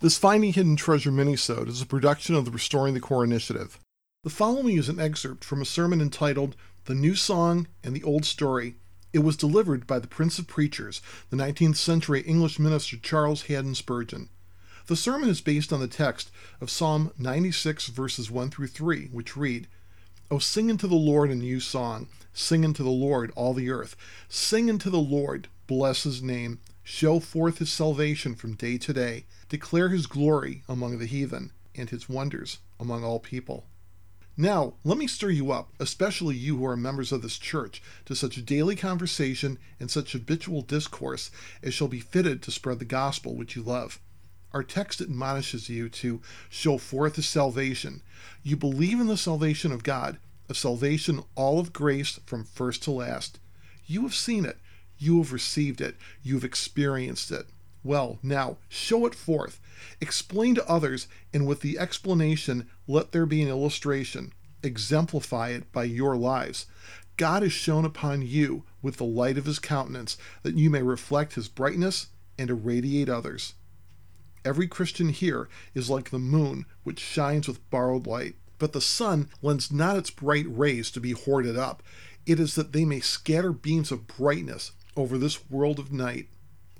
This Finding Hidden Treasure minisode is a production of the Restoring the Core Initiative. The following is an excerpt from a sermon entitled The New Song and the Old Story. It was delivered by the Prince of Preachers, the 19th century English minister Charles Haddon Spurgeon. The sermon is based on the text of Psalm 96, verses 1 through 3, which read, O sing unto the Lord a new song, sing unto the Lord all the earth, sing unto the Lord, bless his name, show forth his salvation from day to day declare his glory among the heathen and his wonders among all people. Now, let me stir you up, especially you who are members of this church, to such daily conversation and such habitual discourse as shall be fitted to spread the gospel which you love. Our text admonishes you to show forth his salvation. You believe in the salvation of God, a salvation all of grace from first to last. You have seen it, you have received it, you have experienced it. Well, now, show it forth. Explain to others, and with the explanation, let there be an illustration. Exemplify it by your lives. God is shown upon you with the light of his countenance, that you may reflect his brightness and irradiate others. Every Christian here is like the moon, which shines with borrowed light. But the sun lends not its bright rays to be hoarded up. It is that they may scatter beams of brightness over this world of night.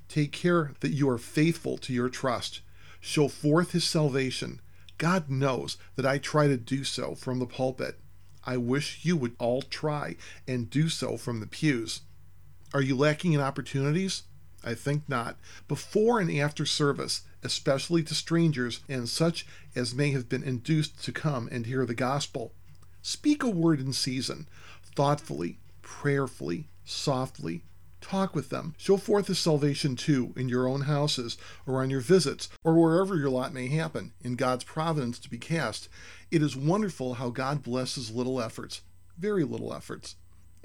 Take care that you are faithful to your trust. Show forth his salvation. God knows that I try to do so from the pulpit. I wish you would all try and do so from the pews. Are you lacking in opportunities? I think not. Before and after service, especially to strangers and such as may have been induced to come and hear the gospel, speak a word in season, thoughtfully, prayerfully, softly, Talk with them. Show forth his salvation too in your own houses, or on your visits, or wherever your lot may happen, in God's providence to be cast. It is wonderful how God blesses little efforts, very little efforts.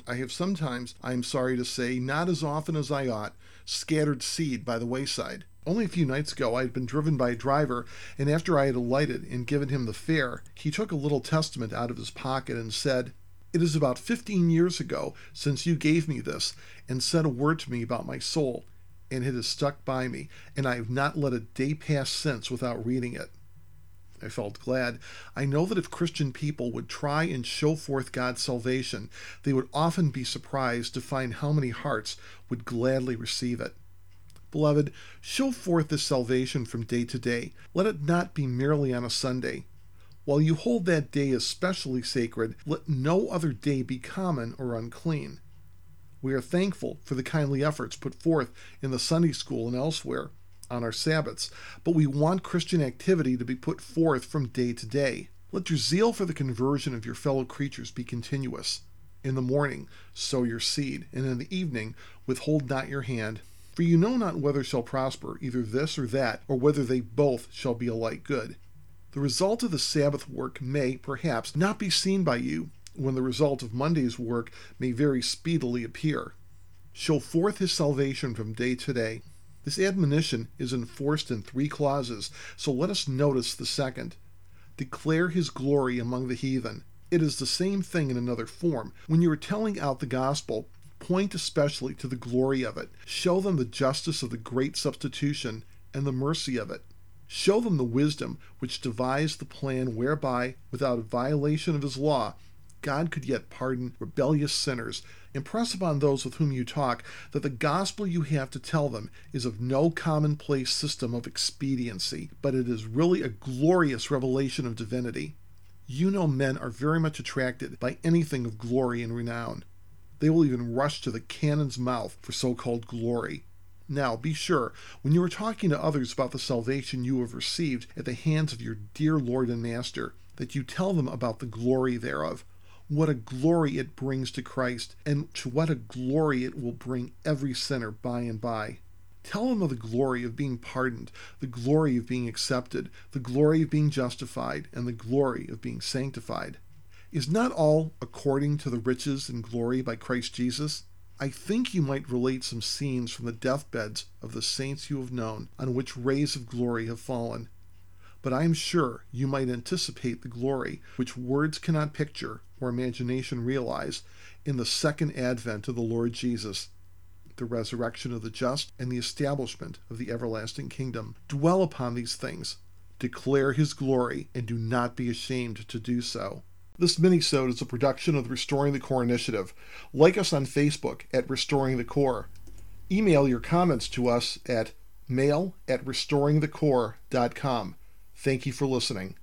I have sometimes, I am sorry to say, not as often as I ought, scattered seed by the wayside. Only a few nights ago I had been driven by a driver, and after I had alighted and given him the fare, he took a little testament out of his pocket and said, it is about 15 years ago since you gave me this and said a word to me about my soul, and it has stuck by me, and I have not let a day pass since without reading it. I felt glad. I know that if Christian people would try and show forth God's salvation, they would often be surprised to find how many hearts would gladly receive it. Beloved, show forth this salvation from day to day. Let it not be merely on a Sunday. While you hold that day especially sacred, let no other day be common or unclean. We are thankful for the kindly efforts put forth in the Sunday school and elsewhere on our Sabbaths, but we want Christian activity to be put forth from day to day. Let your zeal for the conversion of your fellow creatures be continuous. In the morning, sow your seed, and in the evening, withhold not your hand. For you know not whether shall prosper, either this or that, or whether they both shall be alike good. The result of the Sabbath work may, perhaps, not be seen by you, when the result of Monday's work may very speedily appear. Show forth his salvation from day to day. This admonition is enforced in three clauses, so let us notice the second. Declare his glory among the heathen. It is the same thing in another form. When you are telling out the gospel, point especially to the glory of it. Show them the justice of the great substitution and the mercy of it. Show them the wisdom which devised the plan whereby, without a violation of his law, God could yet pardon rebellious sinners. Impress upon those with whom you talk that the gospel you have to tell them is of no commonplace system of expediency, but it is really a glorious revelation of divinity. You know men are very much attracted by anything of glory and renown. They will even rush to the cannon's mouth for so called glory. Now, be sure, when you are talking to others about the salvation you have received at the hands of your dear Lord and Master, that you tell them about the glory thereof. What a glory it brings to Christ, and to what a glory it will bring every sinner by and by. Tell them of the glory of being pardoned, the glory of being accepted, the glory of being justified, and the glory of being sanctified. Is not all according to the riches and glory by Christ Jesus? I think you might relate some scenes from the deathbeds of the saints you have known, on which rays of glory have fallen. But I am sure you might anticipate the glory which words cannot picture or imagination realize in the second advent of the Lord Jesus. the resurrection of the just, and the establishment of the everlasting kingdom. Dwell upon these things, declare his glory, and do not be ashamed to do so. This minisode is a production of the Restoring the Core initiative. Like us on Facebook at Restoring the Core. Email your comments to us at mail at restoringthecore.com. Thank you for listening.